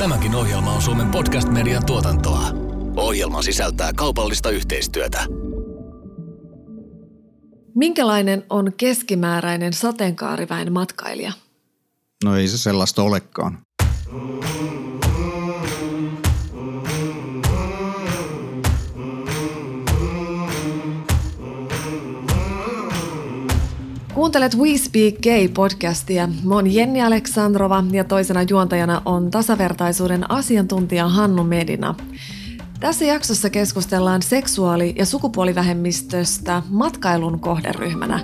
Tämäkin ohjelma on Suomen podcast-median tuotantoa. Ohjelma sisältää kaupallista yhteistyötä. Minkälainen on keskimääräinen sateenkaariväen matkailija? No ei se sellaista olekaan. Kuuntelet We Speak Gay-podcastia. Mä oon Jenni Aleksandrova ja toisena juontajana on tasavertaisuuden asiantuntija Hannu Medina. Tässä jaksossa keskustellaan seksuaali- ja sukupuolivähemmistöstä matkailun kohderyhmänä.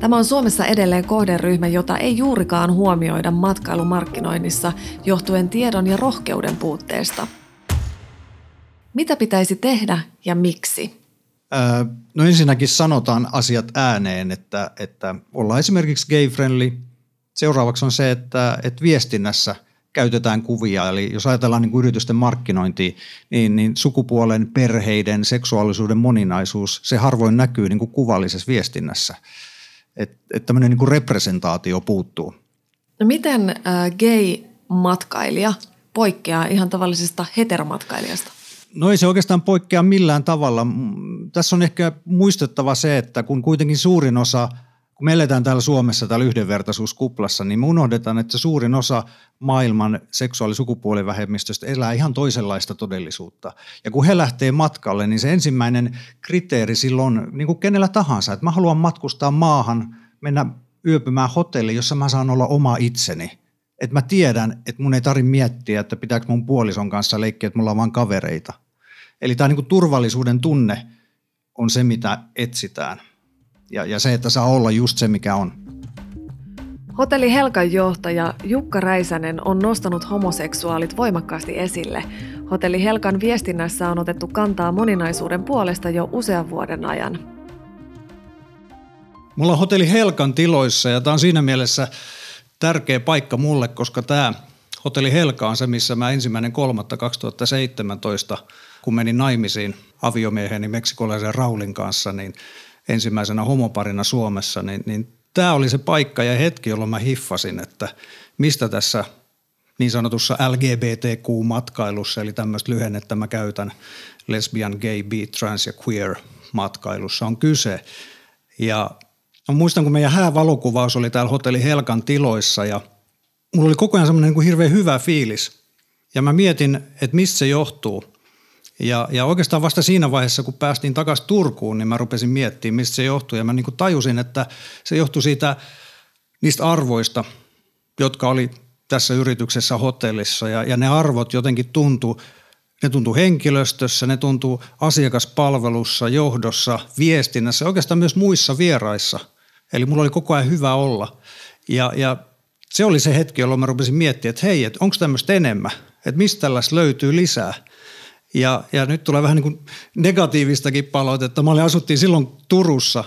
Tämä on Suomessa edelleen kohderyhmä, jota ei juurikaan huomioida matkailumarkkinoinnissa johtuen tiedon ja rohkeuden puutteesta. Mitä pitäisi tehdä ja miksi? No ensinnäkin sanotaan asiat ääneen, että, että ollaan esimerkiksi gay-friendly. Seuraavaksi on se, että, että viestinnässä käytetään kuvia. Eli jos ajatellaan niin kuin yritysten markkinointia, niin, niin sukupuolen, perheiden, seksuaalisuuden moninaisuus, se harvoin näkyy niin kuin kuvallisessa viestinnässä. Että et tämmöinen niin kuin representaatio puuttuu. No miten äh, gay-matkailija poikkeaa ihan tavallisesta heteromatkailijasta? No ei se oikeastaan poikkea millään tavalla. Tässä on ehkä muistettava se, että kun kuitenkin suurin osa, kun me eletään täällä Suomessa täällä yhdenvertaisuuskuplassa, niin me unohdetaan, että suurin osa maailman seksuaali- sukupuolivähemmistöstä elää ihan toisenlaista todellisuutta. Ja kun he lähtee matkalle, niin se ensimmäinen kriteeri silloin, niin kuin kenellä tahansa, että mä haluan matkustaa maahan, mennä yöpymään hotelliin, jossa mä saan olla oma itseni – että mä tiedän, että mun ei tarvitse miettiä, että pitääkö mun puolison kanssa leikkiä, että mulla on vain kavereita. Eli tämä niin turvallisuuden tunne on se, mitä etsitään. Ja, ja se, että saa olla just se, mikä on. Hotelli Helkan johtaja Jukka Räisänen on nostanut homoseksuaalit voimakkaasti esille. Hotelli Helkan viestinnässä on otettu kantaa moninaisuuden puolesta jo usean vuoden ajan. Mulla on hotelli Helkan tiloissa ja tämä on siinä mielessä tärkeä paikka mulle, koska tämä hotelli Helka on se, missä mä ensimmäinen kolmatta 2017, kun menin naimisiin aviomieheni meksikolaisen Raulin kanssa, niin ensimmäisenä homoparina Suomessa, niin, niin tämä oli se paikka ja hetki, jolloin mä hiffasin, että mistä tässä niin sanotussa LGBTQ-matkailussa, eli tämmöistä lyhennettä mä käytän lesbian, gay, bi, trans ja queer matkailussa on kyse. Ja Mä muistan, kun meidän häävalokuvaus oli täällä hotelli Helkan tiloissa ja mulla oli koko ajan semmoinen niin hirveän hyvä fiilis. Ja mä mietin, että mistä se johtuu. Ja, ja oikeastaan vasta siinä vaiheessa, kun päästiin takaisin Turkuun, niin mä rupesin miettimään, mistä se johtuu. Ja mä niin kuin tajusin, että se johtui siitä niistä arvoista, jotka oli tässä yrityksessä hotellissa. Ja, ja ne arvot jotenkin tuntuu ne tuntuu henkilöstössä, ne tuntuu asiakaspalvelussa, johdossa, viestinnässä, oikeastaan myös muissa vieraissa – Eli mulla oli koko ajan hyvä olla. Ja, ja se oli se hetki, jolloin mä rupesin miettimään, että hei, että onko tämmöistä enemmän, että mistä tällaista löytyy lisää. Ja, ja nyt tulee vähän niin kuin negatiivistakin palautetta. Mä olin asuttiin silloin Turussa,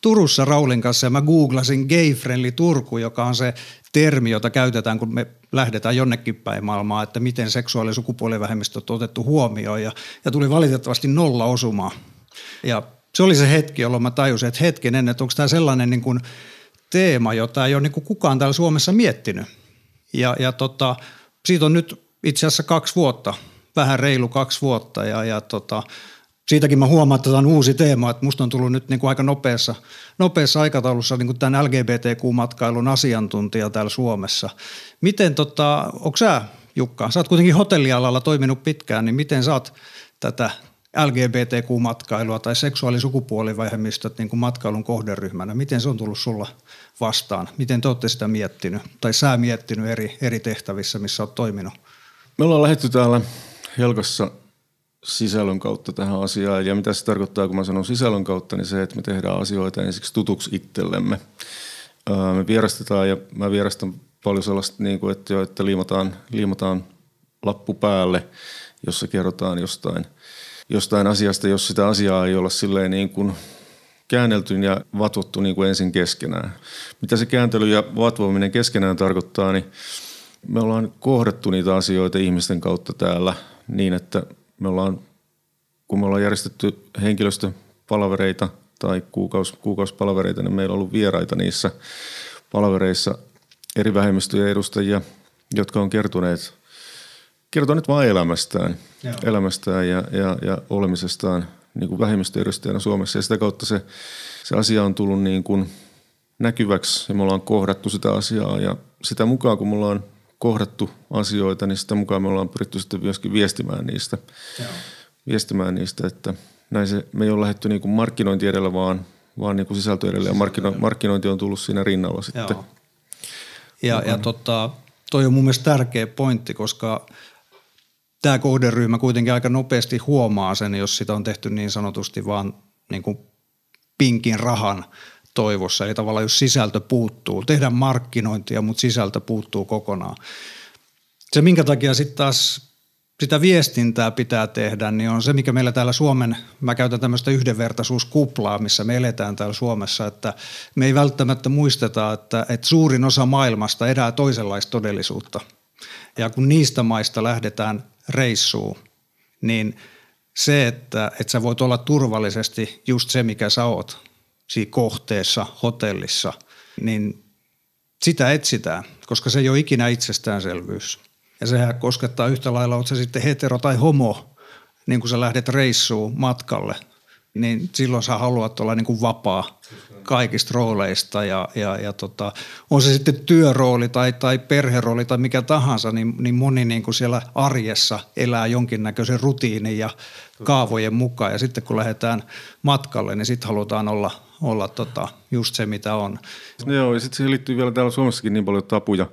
Turussa Raulin kanssa ja mä googlasin gay friendly Turku, joka on se termi, jota käytetään, kun me lähdetään jonnekin päin maailmaa, että miten seksuaali- ja sukupuolivähemmistöt on otettu huomioon. Ja, ja tuli valitettavasti nolla osumaa. Ja se oli se hetki, jolloin mä tajusin, että hetkinen, että onko tämä sellainen niin kuin teema, jota ei ole niin kuin kukaan täällä Suomessa miettinyt. Ja, ja tota, siitä on nyt itse asiassa kaksi vuotta, vähän reilu kaksi vuotta ja, ja tota, siitäkin mä huomaan, että tämä on uusi teema, että musta on tullut nyt niin kuin aika nopeassa, nopeassa aikataulussa niin kuin tämän LGBTQ-matkailun asiantuntija täällä Suomessa. Miten, tota, onko sä Jukka, sä oot kuitenkin hotellialalla toiminut pitkään, niin miten sä oot tätä LGBTQ-matkailua tai seksuaalisukupuolivähemmistöt niin kuin matkailun kohderyhmänä. Miten se on tullut sulla vastaan? Miten te olette sitä miettinyt tai sä miettinyt eri, eri tehtävissä, missä olet toiminut? Me ollaan lähdetty täällä Helkassa sisällön kautta tähän asiaan. Ja mitä se tarkoittaa, kun mä sanon sisällön kautta, niin se, että me tehdään asioita ensiksi tutuksi itsellemme. Me vierastetaan ja mä vierastan paljon sellaista, niin kuin, että, jo, että liimataan, liimataan lappu päälle, jossa kerrotaan jostain – jostain asiasta, jos sitä asiaa ei olla silleen niin kuin käännelty ja vatvottu niin kuin ensin keskenään. Mitä se kääntely ja vatvoaminen keskenään tarkoittaa, niin me ollaan kohdattu niitä asioita ihmisten kautta täällä niin, että me ollaan, kun me ollaan järjestetty henkilöstöpalvereita tai kuukaus, kuukausipalvereita, niin meillä on ollut vieraita niissä palvereissa eri vähemmistöjen edustajia, jotka on kertoneet kertoo nyt vaan elämästään, elämästään ja, ja, ja olemisestaan niin kuin vähemmistöedustajana Suomessa. Ja sitä kautta se, se asia on tullut niin kuin näkyväksi ja me ollaan kohdattu sitä asiaa ja sitä mukaan kun me ollaan kohdattu asioita, niin sitä mukaan me ollaan pyritty sitten myöskin viestimään niistä. Joo. Viestimään niistä, että näin se, me ei ole lähdetty niin kuin markkinointi edellä, vaan, vaan niin kuin sisältö edellä ja markkino, markkinointi on tullut siinä rinnalla sitten. Joo. Ja, ja tota, toi on mun mielestä tärkeä pointti, koska tämä kohderyhmä kuitenkin aika nopeasti huomaa sen, jos sitä on tehty niin sanotusti vaan niin kuin pinkin rahan toivossa. Eli tavallaan jos sisältö puuttuu, tehdään markkinointia, mutta sisältö puuttuu kokonaan. Se, minkä takia sitten taas sitä viestintää pitää tehdä, niin on se, mikä meillä täällä Suomen, mä käytän tämmöistä yhdenvertaisuuskuplaa, missä me eletään täällä Suomessa, että me ei välttämättä muisteta, että, että suurin osa maailmasta edää toisenlaista todellisuutta. Ja kun niistä maista lähdetään reissuun, niin se, että, että sä voit olla turvallisesti just se, mikä sä oot siinä kohteessa, hotellissa, niin sitä etsitään, koska se ei ole ikinä itsestäänselvyys. Ja sehän koskettaa yhtä lailla, oot sä sitten hetero tai homo, niin kun sä lähdet reissuun matkalle, niin silloin sä haluat olla niin kuin vapaa kaikista rooleista ja, ja, ja tota, on se sitten työrooli tai, tai perherooli tai mikä tahansa, niin, niin moni niin kuin siellä arjessa elää jonkinnäköisen rutiinin ja kaavojen mukaan ja sitten kun lähdetään matkalle, niin sitten halutaan olla, olla tota, just se mitä on. No joo ja sitten siihen liittyy vielä täällä Suomessakin niin paljon tapuja,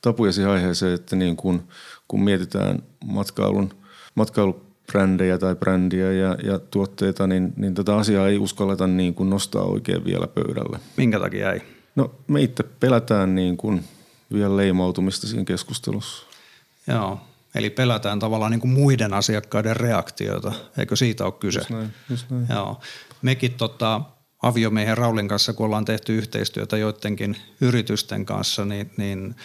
tapuja siihen aiheeseen, että niin kun, kun mietitään matkailun, matkailubrändejä tai brändiä ja, ja tuotteita, niin, niin tätä asiaa ei uskalleta niin kuin nostaa oikein vielä pöydälle. Minkä takia ei? No me itse pelätään niin kuin vielä leimautumista siinä keskustelussa. Joo, eli pelätään tavallaan niin kuin muiden asiakkaiden reaktioita, eikö siitä ole kyse? Just näin, just näin. Joo. Mekin tota, aviomiehen Raulin kanssa, kun ollaan tehty yhteistyötä joidenkin yritysten kanssa, niin, niin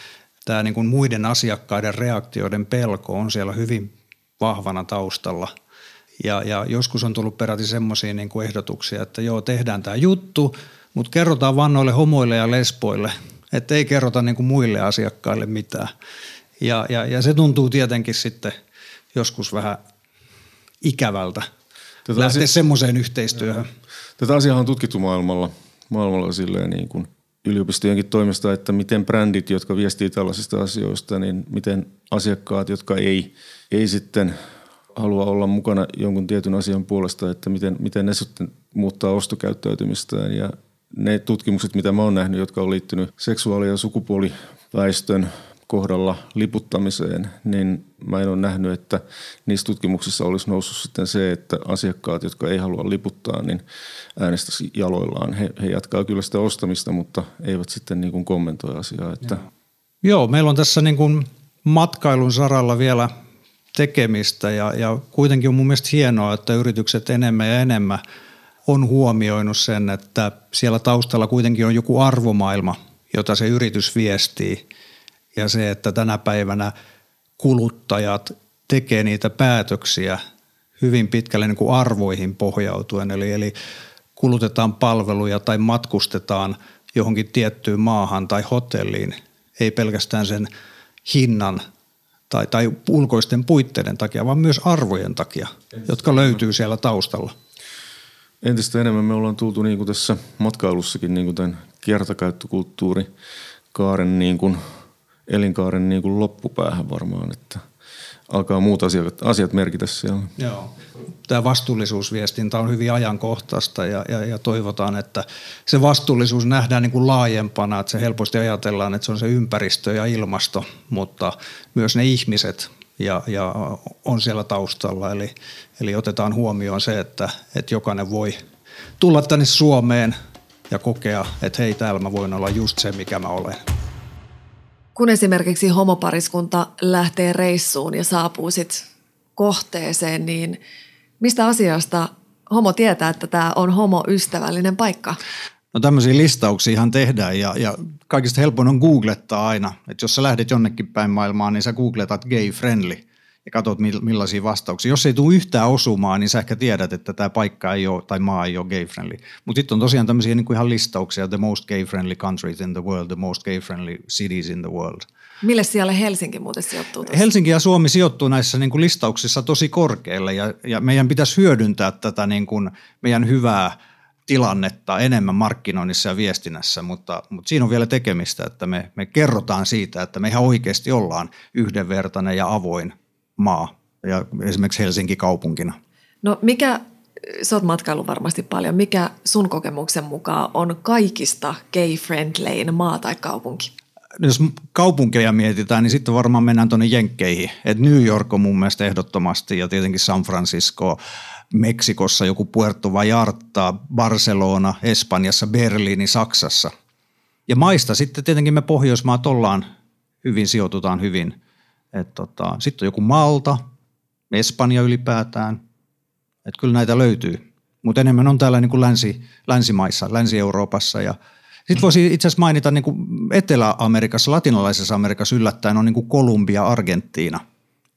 tämä niin kuin muiden asiakkaiden reaktioiden pelko on siellä hyvin vahvana taustalla. Ja, ja joskus on tullut peräti semmoisia niin kuin ehdotuksia, että joo, tehdään tämä juttu, mutta kerrotaan vannoille homoille ja lesboille, että ei kerrota niin kuin muille asiakkaille mitään. Ja, ja, ja se tuntuu tietenkin sitten joskus vähän ikävältä Tätä lähteä asia... semmoiseen yhteistyöhön. Tätä asiaa on tutkittu maailmalla, maailmalla silleen niin kuin – yliopistojenkin toimesta, että miten brändit, jotka viestii tällaisista asioista, niin miten asiakkaat, jotka ei, ei sitten halua olla mukana jonkun tietyn asian puolesta, että miten, miten ne sitten muuttaa ostokäyttäytymistään. Ja ne tutkimukset, mitä mä oon nähnyt, jotka on liittynyt seksuaali- ja sukupuoliväestön kohdalla liputtamiseen, niin mä en ole nähnyt, että niissä tutkimuksissa olisi noussut sitten se, että asiakkaat, jotka ei halua liputtaa, niin äänestäisi jaloillaan. He, he jatkaa kyllä sitä ostamista, mutta eivät sitten niin kuin kommentoi asiaa. Että... Joo. Joo, meillä on tässä niin kuin matkailun saralla vielä tekemistä ja, ja kuitenkin on mun mielestä hienoa, että yritykset enemmän ja enemmän on huomioinut sen, että siellä taustalla kuitenkin on joku arvomaailma, jota se yritys viestii – ja se, että tänä päivänä kuluttajat tekee niitä päätöksiä hyvin pitkälle niin kuin arvoihin pohjautuen. Eli, eli kulutetaan palveluja tai matkustetaan johonkin tiettyyn maahan tai hotelliin, ei pelkästään sen hinnan tai, tai ulkoisten puitteiden takia, vaan myös arvojen takia, jotka löytyy siellä taustalla. Entistä enemmän me ollaan tultu niin kuin tässä matkailussakin niin kuin tämän kiertokäyttökulttuuri kaaren niin kuin elinkaaren niin kuin loppupäähän varmaan, että alkaa muut asiat, asiat merkitä siellä. Joo. Tämä vastuullisuusviestintä on hyvin ajankohtaista ja, ja, ja toivotaan, että se vastuullisuus nähdään niin kuin laajempana, että se helposti ajatellaan, että se on se ympäristö ja ilmasto, mutta myös ne ihmiset ja, ja on siellä taustalla. Eli, eli otetaan huomioon se, että, että jokainen voi tulla tänne Suomeen ja kokea, että hei, täällä mä voin olla just se, mikä mä olen. Kun esimerkiksi homopariskunta lähtee reissuun ja saapuu sit kohteeseen, niin mistä asiasta homo tietää, että tämä on homoystävällinen paikka? No tämmöisiä listauksia ihan tehdään ja, ja kaikista helpoin on googlettaa aina. Että jos sä lähdet jonnekin päin maailmaan, niin sä googletat gay friendly ja katsot millaisia vastauksia. Jos ei tule yhtään osumaan, niin sä ehkä tiedät, että tämä paikka ei ole tai maa ei ole gay-friendly. Mutta sitten on tosiaan tämmöisiä niin kuin ihan listauksia, the most gay-friendly countries in the world, the most gay-friendly cities in the world. Mille siellä Helsinki muuten sijoittuu? Tuossa? Helsinki ja Suomi sijoittuu näissä niin kuin listauksissa tosi korkealle ja, ja meidän pitäisi hyödyntää tätä niin kuin meidän hyvää tilannetta enemmän markkinoinnissa ja viestinnässä, mutta, mutta siinä on vielä tekemistä, että me, me kerrotaan siitä, että me ihan oikeasti ollaan yhdenvertainen ja avoin maa ja esimerkiksi Helsinki kaupunkina. No mikä, sä oot matkailu varmasti paljon, mikä sun kokemuksen mukaan on kaikista gay-friendlein maa tai kaupunki? Jos kaupunkeja mietitään, niin sitten varmaan mennään tuonne Jenkkeihin. Et New York on mun mielestä ehdottomasti ja tietenkin San Francisco, Meksikossa joku Puerto Vallarta, Barcelona, Espanjassa, Berliini, Saksassa. Ja maista sitten tietenkin me Pohjoismaat ollaan hyvin, sijoitutaan hyvin – Tota, sitten on joku Malta, Espanja ylipäätään. Et kyllä näitä löytyy, mutta enemmän on täällä niin kuin länsi, länsimaissa, Länsi-Euroopassa ja sitten voisi itse asiassa mainita niin kuin Etelä-Amerikassa, latinalaisessa Amerikassa yllättäen on niin kuin Kolumbia, Argentiina,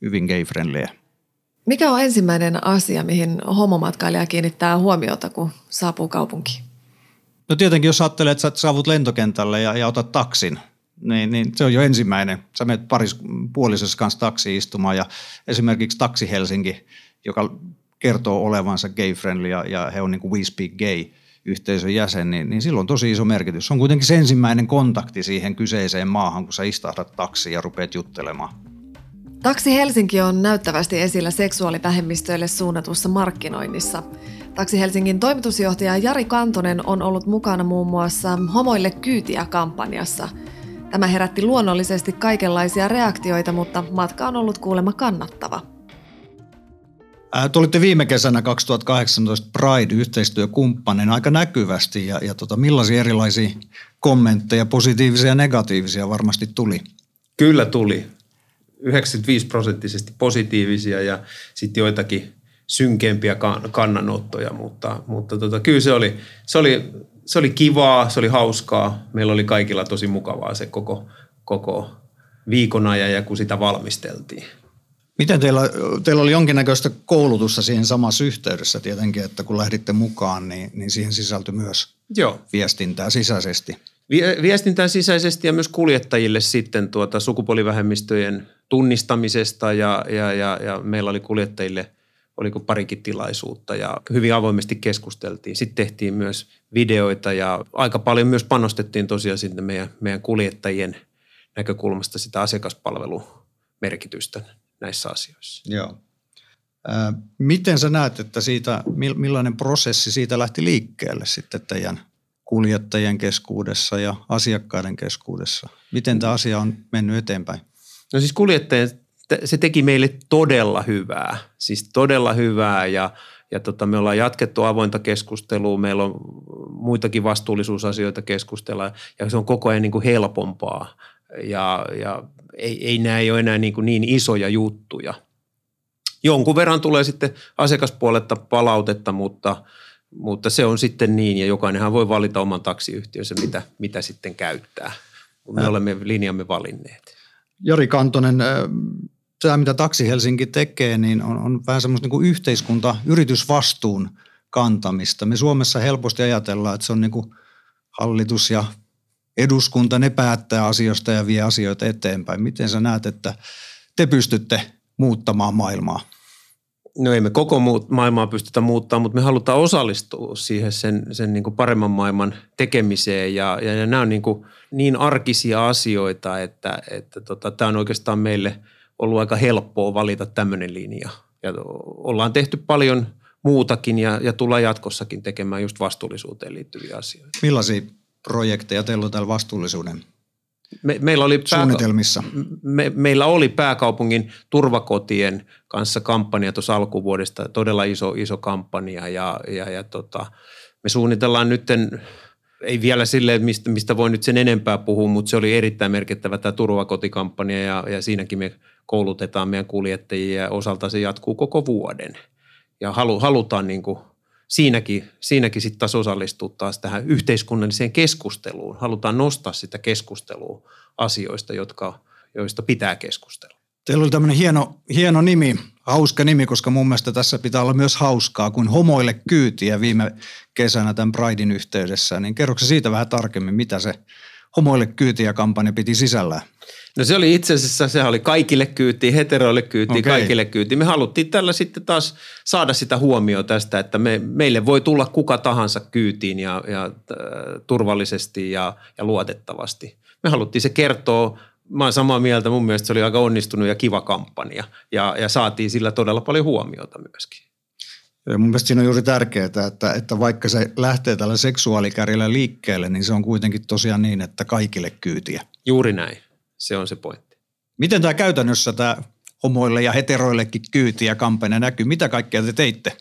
hyvin gay-friendlyä. Mikä on ensimmäinen asia, mihin homomatkailija kiinnittää huomiota, kun saapuu kaupunkiin? No tietenkin, jos ajattelee, että sä saavut lentokentälle ja, ja otat taksin – niin, niin se on jo ensimmäinen. Sä menet paris puolisessa kanssa taksi istumaan ja esimerkiksi Taksi Helsinki, joka kertoo olevansa gay-friendly ja, ja he on niin kuin We Speak Gay yhteisön jäsen, niin, niin silloin on tosi iso merkitys. Se on kuitenkin se ensimmäinen kontakti siihen kyseiseen maahan, kun sä istahdat taksiin ja rupeat juttelemaan. Taksi Helsinki on näyttävästi esillä seksuaalivähemmistöille suunnatussa markkinoinnissa. Taksi Helsingin toimitusjohtaja Jari Kantonen on ollut mukana muun muassa Homoille kyytiä kampanjassa – Tämä herätti luonnollisesti kaikenlaisia reaktioita, mutta matka on ollut kuulemma kannattava. Tulitte viime kesänä 2018 Pride-yhteistyökumppanin aika näkyvästi ja, ja tota, millaisia erilaisia kommentteja, positiivisia ja negatiivisia varmasti tuli? Kyllä tuli. 95 prosenttisesti positiivisia ja sitten joitakin synkempiä kannanottoja, mutta, mutta tota, kyllä se oli, se oli se oli kivaa, se oli hauskaa. Meillä oli kaikilla tosi mukavaa se koko, koko viikon ajan ja kun sitä valmisteltiin. Miten teillä, teillä oli jonkinnäköistä koulutusta siihen samassa yhteydessä tietenkin, että kun lähditte mukaan, niin, niin siihen sisältyi myös Joo. viestintää sisäisesti? Viestintää sisäisesti ja myös kuljettajille sitten tuota sukupuolivähemmistöjen tunnistamisesta ja, ja, ja, ja meillä oli kuljettajille – oliko parikin tilaisuutta ja hyvin avoimesti keskusteltiin. Sitten tehtiin myös videoita ja aika paljon myös panostettiin tosiaan sinne meidän, meidän kuljettajien näkökulmasta sitä asiakaspalvelumerkitystä näissä asioissa. Joo. Miten sä näet, että siitä, millainen prosessi siitä lähti liikkeelle sitten teidän kuljettajien keskuudessa ja asiakkaiden keskuudessa? Miten tämä asia on mennyt eteenpäin? No siis kuljettajien se teki meille todella hyvää, siis todella hyvää ja, ja tota, me ollaan jatkettu avointa keskustelua, meillä on muitakin vastuullisuusasioita keskustella ja se on koko ajan niin kuin helpompaa ja, ja ei, ei nämä ole enää niin, kuin niin isoja juttuja. Jonkun verran tulee sitten asiakaspuoletta palautetta, mutta, mutta se on sitten niin ja jokainenhan voi valita oman taksiyhtiönsä, mitä, mitä sitten käyttää. Me olemme linjamme valinneet. Jari Kantonen, tämä, mitä Taksi Helsinki tekee, niin on, on vähän semmoista niin yhteiskunta, yritysvastuun kantamista. Me Suomessa helposti ajatellaan, että se on niin kuin hallitus ja eduskunta, ne päättää asioista ja vie asioita eteenpäin. Miten sä näet, että te pystytte muuttamaan maailmaa? No ei me koko maailmaa pystytä muuttamaan, mutta me halutaan osallistua siihen sen, sen niin kuin paremman maailman tekemiseen ja, ja, ja nämä on niin, kuin niin arkisia asioita, että, että tota, tämä on oikeastaan meille – ollut aika helppoa valita tämmöinen linja. Ja ollaan tehty paljon muutakin ja, ja tullaan jatkossakin tekemään just vastuullisuuteen liittyviä asioita. Millaisia projekteja teillä on täällä vastuullisuuden me, meillä oli suunnitelmissa? Me, meillä oli pääkaupungin turvakotien kanssa kampanja tuossa alkuvuodesta, todella iso, iso kampanja ja, ja, ja tota, me suunnitellaan nytten ei vielä silleen, mistä, mistä voi nyt sen enempää puhua, mutta se oli erittäin merkittävä tämä turvakotikampanja ja, ja siinäkin me koulutetaan meidän kuljettajia ja osalta se jatkuu koko vuoden. Ja halu, halutaan niin kuin siinäkin, siinäkin sitten taas osallistua taas tähän yhteiskunnalliseen keskusteluun. Halutaan nostaa sitä keskustelua asioista, jotka, joista pitää keskustella. Teillä oli tämmöinen hieno, hieno nimi, hauska nimi, koska mun mielestä tässä pitää olla myös hauskaa, kun homoille kyytiä viime kesänä tämän Pridein yhteydessä. Niin kerroksä siitä vähän tarkemmin, mitä se homoille kyytiä kampanja piti sisällään? No se oli itse asiassa, sehän oli kaikille kyyti, heteroille kyyti, okay. kaikille kyyti. Me haluttiin tällä sitten taas saada sitä huomioon tästä, että me, meille voi tulla kuka tahansa kyytiin ja, ja äh, turvallisesti ja, ja luotettavasti. Me haluttiin se kertoa mä oon samaa mieltä, mun mielestä se oli aika onnistunut ja kiva kampanja ja, ja saatiin sillä todella paljon huomiota myöskin. Ja mun mielestä siinä on juuri tärkeää, että, että vaikka se lähtee tällä seksuaalikärjellä liikkeelle, niin se on kuitenkin tosiaan niin, että kaikille kyytiä. Juuri näin, se on se pointti. Miten tämä käytännössä tämä homoille ja heteroillekin kyytiä kampanja näkyy? Mitä kaikkea te teitte?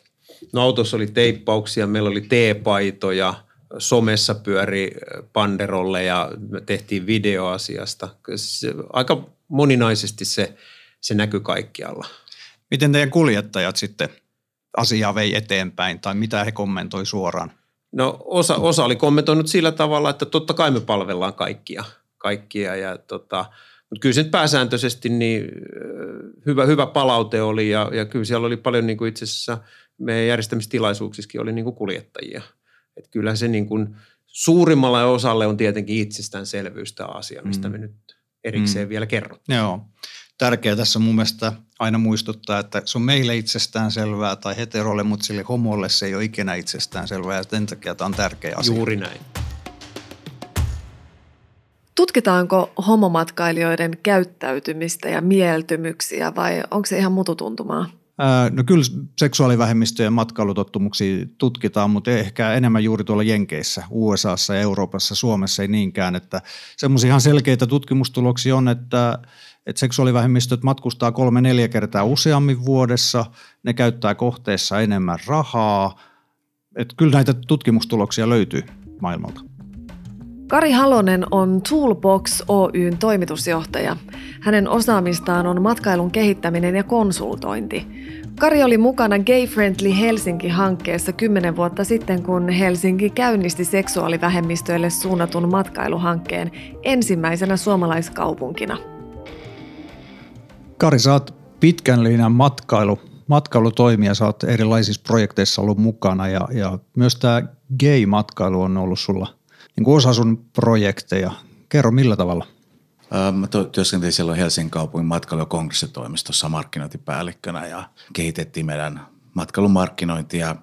No autossa oli teippauksia, meillä oli teepaitoja – somessa pyöri panderolle ja me tehtiin videoasiasta. Aika moninaisesti se, se näkyy kaikkialla. Miten teidän kuljettajat sitten asiaa vei eteenpäin tai mitä he kommentoi suoraan? No osa, osa oli kommentoinut sillä tavalla, että totta kai me palvellaan kaikkia, kaikkia ja tota, mutta kyllä se nyt pääsääntöisesti niin hyvä, hyvä palaute oli ja, ja kyllä siellä oli paljon niin kuin itse asiassa meidän järjestämistilaisuuksissakin oli niin kuin kuljettajia – että kyllä se niin kuin suurimmalle osalle on tietenkin itsestäänselvyys tämä asia, mistä mm. me nyt erikseen mm. vielä kerrot. Joo. Tärkeää tässä on mun mielestä aina muistuttaa, että se on meille itsestään selvää tai heterolle, mutta sille homolle se ei ole ikinä itsestään selvää ja sen takia tämä on tärkeä asia. Juuri näin. Tutkitaanko homomatkailijoiden käyttäytymistä ja mieltymyksiä vai onko se ihan mututuntumaa? No kyllä seksuaalivähemmistöjen matkailutottumuksia tutkitaan, mutta ehkä enemmän juuri tuolla Jenkeissä, USAssa Euroopassa, Suomessa ei niinkään. Että semmoisia ihan selkeitä tutkimustuloksia on, että, että seksuaalivähemmistöt matkustaa kolme-neljä kertaa useammin vuodessa, ne käyttää kohteessa enemmän rahaa. Että kyllä näitä tutkimustuloksia löytyy maailmalta. Kari Halonen on Toolbox Oyn toimitusjohtaja. Hänen osaamistaan on matkailun kehittäminen ja konsultointi. Kari oli mukana Gay Friendly Helsinki-hankkeessa kymmenen vuotta sitten, kun Helsinki käynnisti seksuaalivähemmistöille suunnatun matkailuhankkeen ensimmäisenä suomalaiskaupunkina. Kari, sä oot pitkän linjan matkailu, matkailutoimija, sä oot erilaisissa projekteissa ollut mukana ja, ja myös tämä gay-matkailu on ollut sulla – niin kuin osa sun projekteja. Kerro millä tavalla? Mä työskentelin silloin Helsingin kaupungin matkailu- ja kongressitoimistossa markkinointipäällikkönä ja kehitettiin meidän matkailumarkkinointia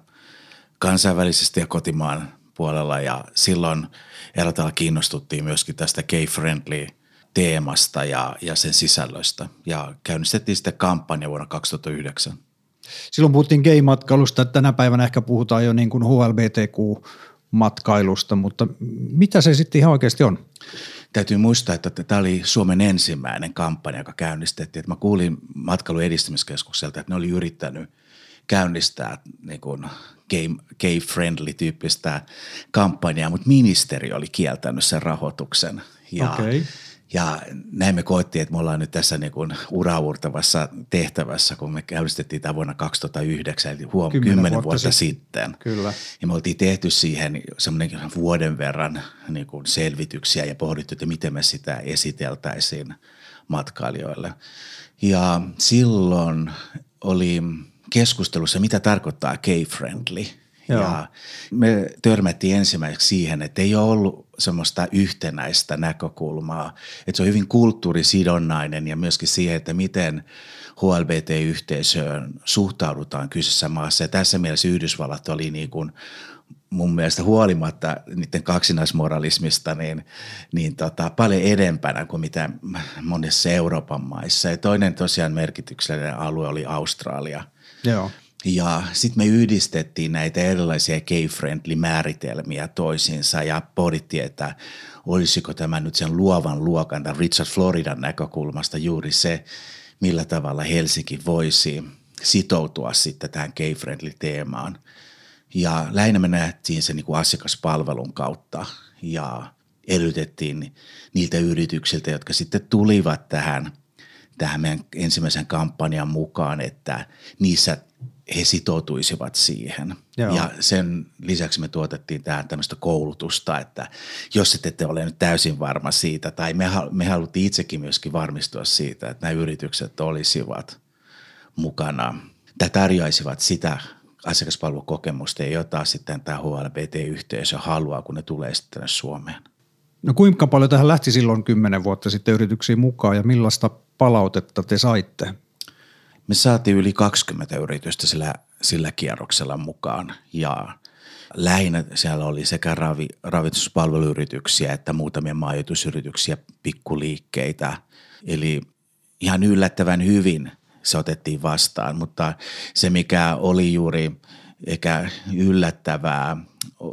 kansainvälisesti ja kotimaan puolella ja silloin erotella kiinnostuttiin myöskin tästä gay-friendly teemasta ja, ja sen sisällöstä ja käynnistettiin sitten kampanja vuonna 2009. Silloin puhuttiin gay-matkailusta, tänä päivänä ehkä puhutaan jo niin kuin HLBTQ matkailusta, mutta mitä se sitten ihan oikeasti on? Täytyy muistaa, että tämä oli Suomen ensimmäinen kampanja, joka käynnistettiin. Että mä kuulin matkailun edistämiskeskukselta, että ne oli yrittänyt käynnistää niin kuin gay-friendly tyyppistä kampanjaa, mutta ministeri oli kieltänyt sen rahoituksen. Ja okay. Ja näin me koettiin, että me ollaan nyt tässä niin kuin uraurtavassa tehtävässä, kun me käynnistettiin tämä vuonna 2009, eli huom, kymmenen, kymmenen vuotta, vuotta sitten. Kyllä. Ja me oltiin tehty siihen semmoinen vuoden verran niin kuin selvityksiä ja pohdittu, että miten me sitä esiteltäisiin matkailijoille. Ja silloin oli keskustelussa, mitä tarkoittaa gay-friendly – Joo. Ja me törmättiin ensimmäiseksi siihen, että ei ole ollut semmoista yhtenäistä näkökulmaa. Että se on hyvin kulttuurisidonnainen ja myöskin siihen, että miten HLBT-yhteisöön suhtaudutaan kyseisessä maassa. Ja tässä mielessä Yhdysvallat oli niin kuin mun mielestä huolimatta niiden kaksinaismoralismista niin, niin tota, paljon edempänä kuin mitä monissa Euroopan maissa. Ja toinen tosiaan merkityksellinen alue oli Australia. Joo. Ja sitten me yhdistettiin näitä erilaisia gay-friendly määritelmiä toisiinsa ja pohdittiin, että olisiko tämä nyt sen luovan luokan tai Richard Floridan näkökulmasta juuri se, millä tavalla Helsinki voisi sitoutua sitten tähän gay-friendly teemaan. Ja lähinnä me nähtiin se niin asiakaspalvelun kautta ja edellytettiin niiltä yrityksiltä, jotka sitten tulivat tähän, tähän meidän ensimmäisen kampanjan mukaan, että niissä he sitoutuisivat siihen. Joo. Ja sen lisäksi me tuotettiin tähän tämmöistä koulutusta, että jos et ette ole nyt täysin varma siitä, tai me, me haluttiin itsekin myöskin varmistua siitä, että nämä yritykset olisivat mukana tai tarjoaisivat sitä asiakaspalvelukokemusta, jota sitten tämä HLBT-yhteisö haluaa, kun ne tulee sitten tänne Suomeen. No kuinka paljon tähän lähti silloin kymmenen vuotta sitten yrityksiin mukaan ja millaista palautetta te saitte? Me saatiin yli 20 yritystä sillä, sillä kierroksella mukaan ja lähinnä siellä oli sekä ravi, ravituspalveluyrityksiä että muutamia majoitusyrityksiä, pikkuliikkeitä. Eli ihan yllättävän hyvin se otettiin vastaan, mutta se mikä oli juuri ehkä yllättävää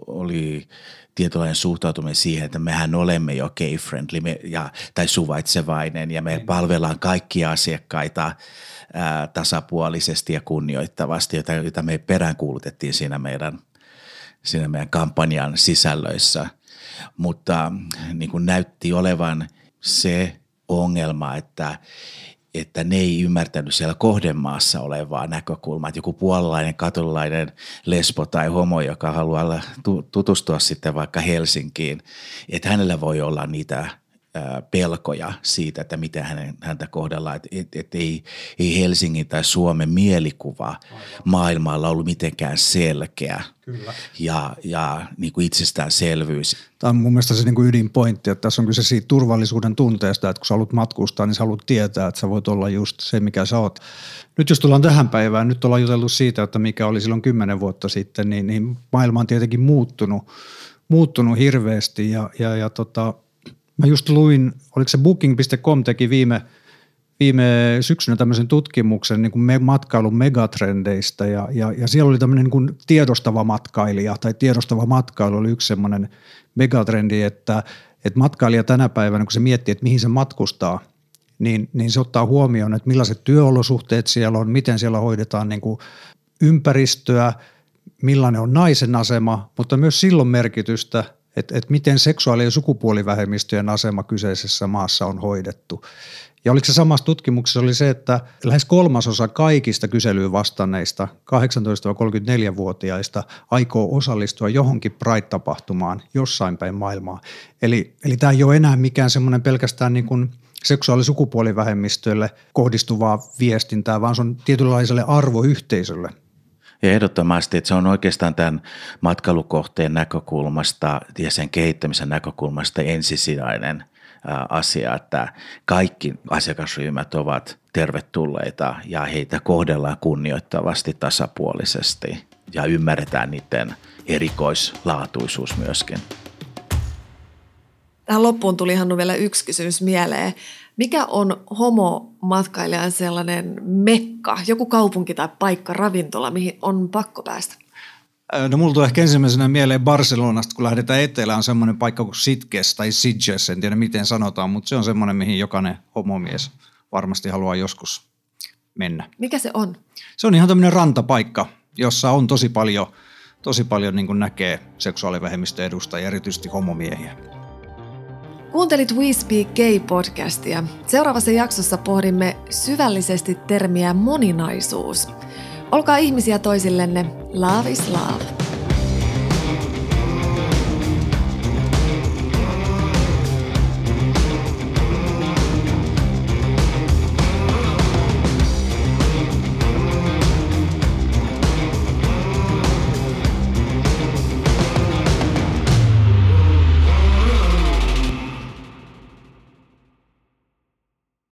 oli tietynlainen suhtautuminen siihen, että mehän olemme jo gay-friendly me, ja, tai suvaitsevainen ja me palvellaan kaikkia asiakkaita ää, tasapuolisesti ja kunnioittavasti, jota, jota me peräänkuulutettiin siinä meidän, siinä meidän kampanjan sisällöissä. Mutta niin kuin näytti olevan se ongelma, että että ne ei ymmärtänyt siellä kohdemaassa olevaa näkökulmaa, että joku puolalainen, katolilainen lesbo tai homo, joka haluaa tutustua sitten vaikka Helsinkiin, että hänellä voi olla niitä pelkoja siitä, että miten hänen, häntä kohdellaan. Että et, et ei, ei Helsingin tai Suomen mielikuva Aivan. maailmalla ollut mitenkään selkeä Kyllä. ja, ja niin kuin itsestäänselvyys. Tämä on mun mielestä se niin kuin ydinpointti, että tässä on kyse siitä turvallisuuden tunteesta, että kun sä haluat matkustaa, niin sä haluat tietää, että sä voit olla just se, mikä sä oot. Nyt jos tullaan tähän päivään, nyt ollaan juteltu siitä, että mikä oli silloin kymmenen vuotta sitten, niin, niin maailma on tietenkin muuttunut, muuttunut hirveästi ja, ja, ja tota, Mä just luin, oliko se booking.com teki viime, viime syksynä tämmöisen tutkimuksen niin kuin matkailun megatrendeistä ja, ja, ja siellä oli tämmöinen niin kuin tiedostava matkailija tai tiedostava matkailu oli yksi semmoinen megatrendi, että, että matkailija tänä päivänä, kun se miettii, että mihin se matkustaa, niin, niin se ottaa huomioon, että millaiset työolosuhteet siellä on, miten siellä hoidetaan niin kuin ympäristöä, millainen on naisen asema, mutta myös silloin merkitystä, että, että miten seksuaali- ja sukupuolivähemmistöjen asema kyseisessä maassa on hoidettu. Ja oliko se samassa tutkimuksessa oli se, että lähes kolmasosa kaikista kyselyyn vastanneista 18-34-vuotiaista aikoo osallistua johonkin Pride-tapahtumaan jossain päin maailmaa. Eli, eli tämä ei ole enää mikään semmoinen pelkästään niin kuin seksuaali- ja sukupuolivähemmistöille kohdistuvaa viestintää, vaan se on tietynlaiselle arvoyhteisölle ja ehdottomasti, että se on oikeastaan tämän matkailukohteen näkökulmasta ja sen kehittämisen näkökulmasta ensisijainen asia, että kaikki asiakasryhmät ovat tervetulleita ja heitä kohdellaan kunnioittavasti tasapuolisesti ja ymmärretään niiden erikoislaatuisuus myöskin. Tähän loppuun tuli ihan vielä yksi kysymys mieleen. Mikä on homomatkailijan sellainen mekka, joku kaupunki tai paikka, ravintola, mihin on pakko päästä? No mulla tulee ehkä ensimmäisenä mieleen Barcelonasta, kun lähdetään etelään, on semmoinen paikka kuin Sitges tai Sitges, en tiedä miten sanotaan, mutta se on semmoinen, mihin jokainen homomies varmasti haluaa joskus mennä. Mikä se on? Se on ihan tämmöinen rantapaikka, jossa on tosi paljon, tosi paljon niin näkee seksuaalivähemmistön edustajia, erityisesti homomiehiä. Kuuntelit We Speak Gay-podcastia. Seuraavassa jaksossa pohdimme syvällisesti termiä moninaisuus. Olkaa ihmisiä toisillenne. Love is love.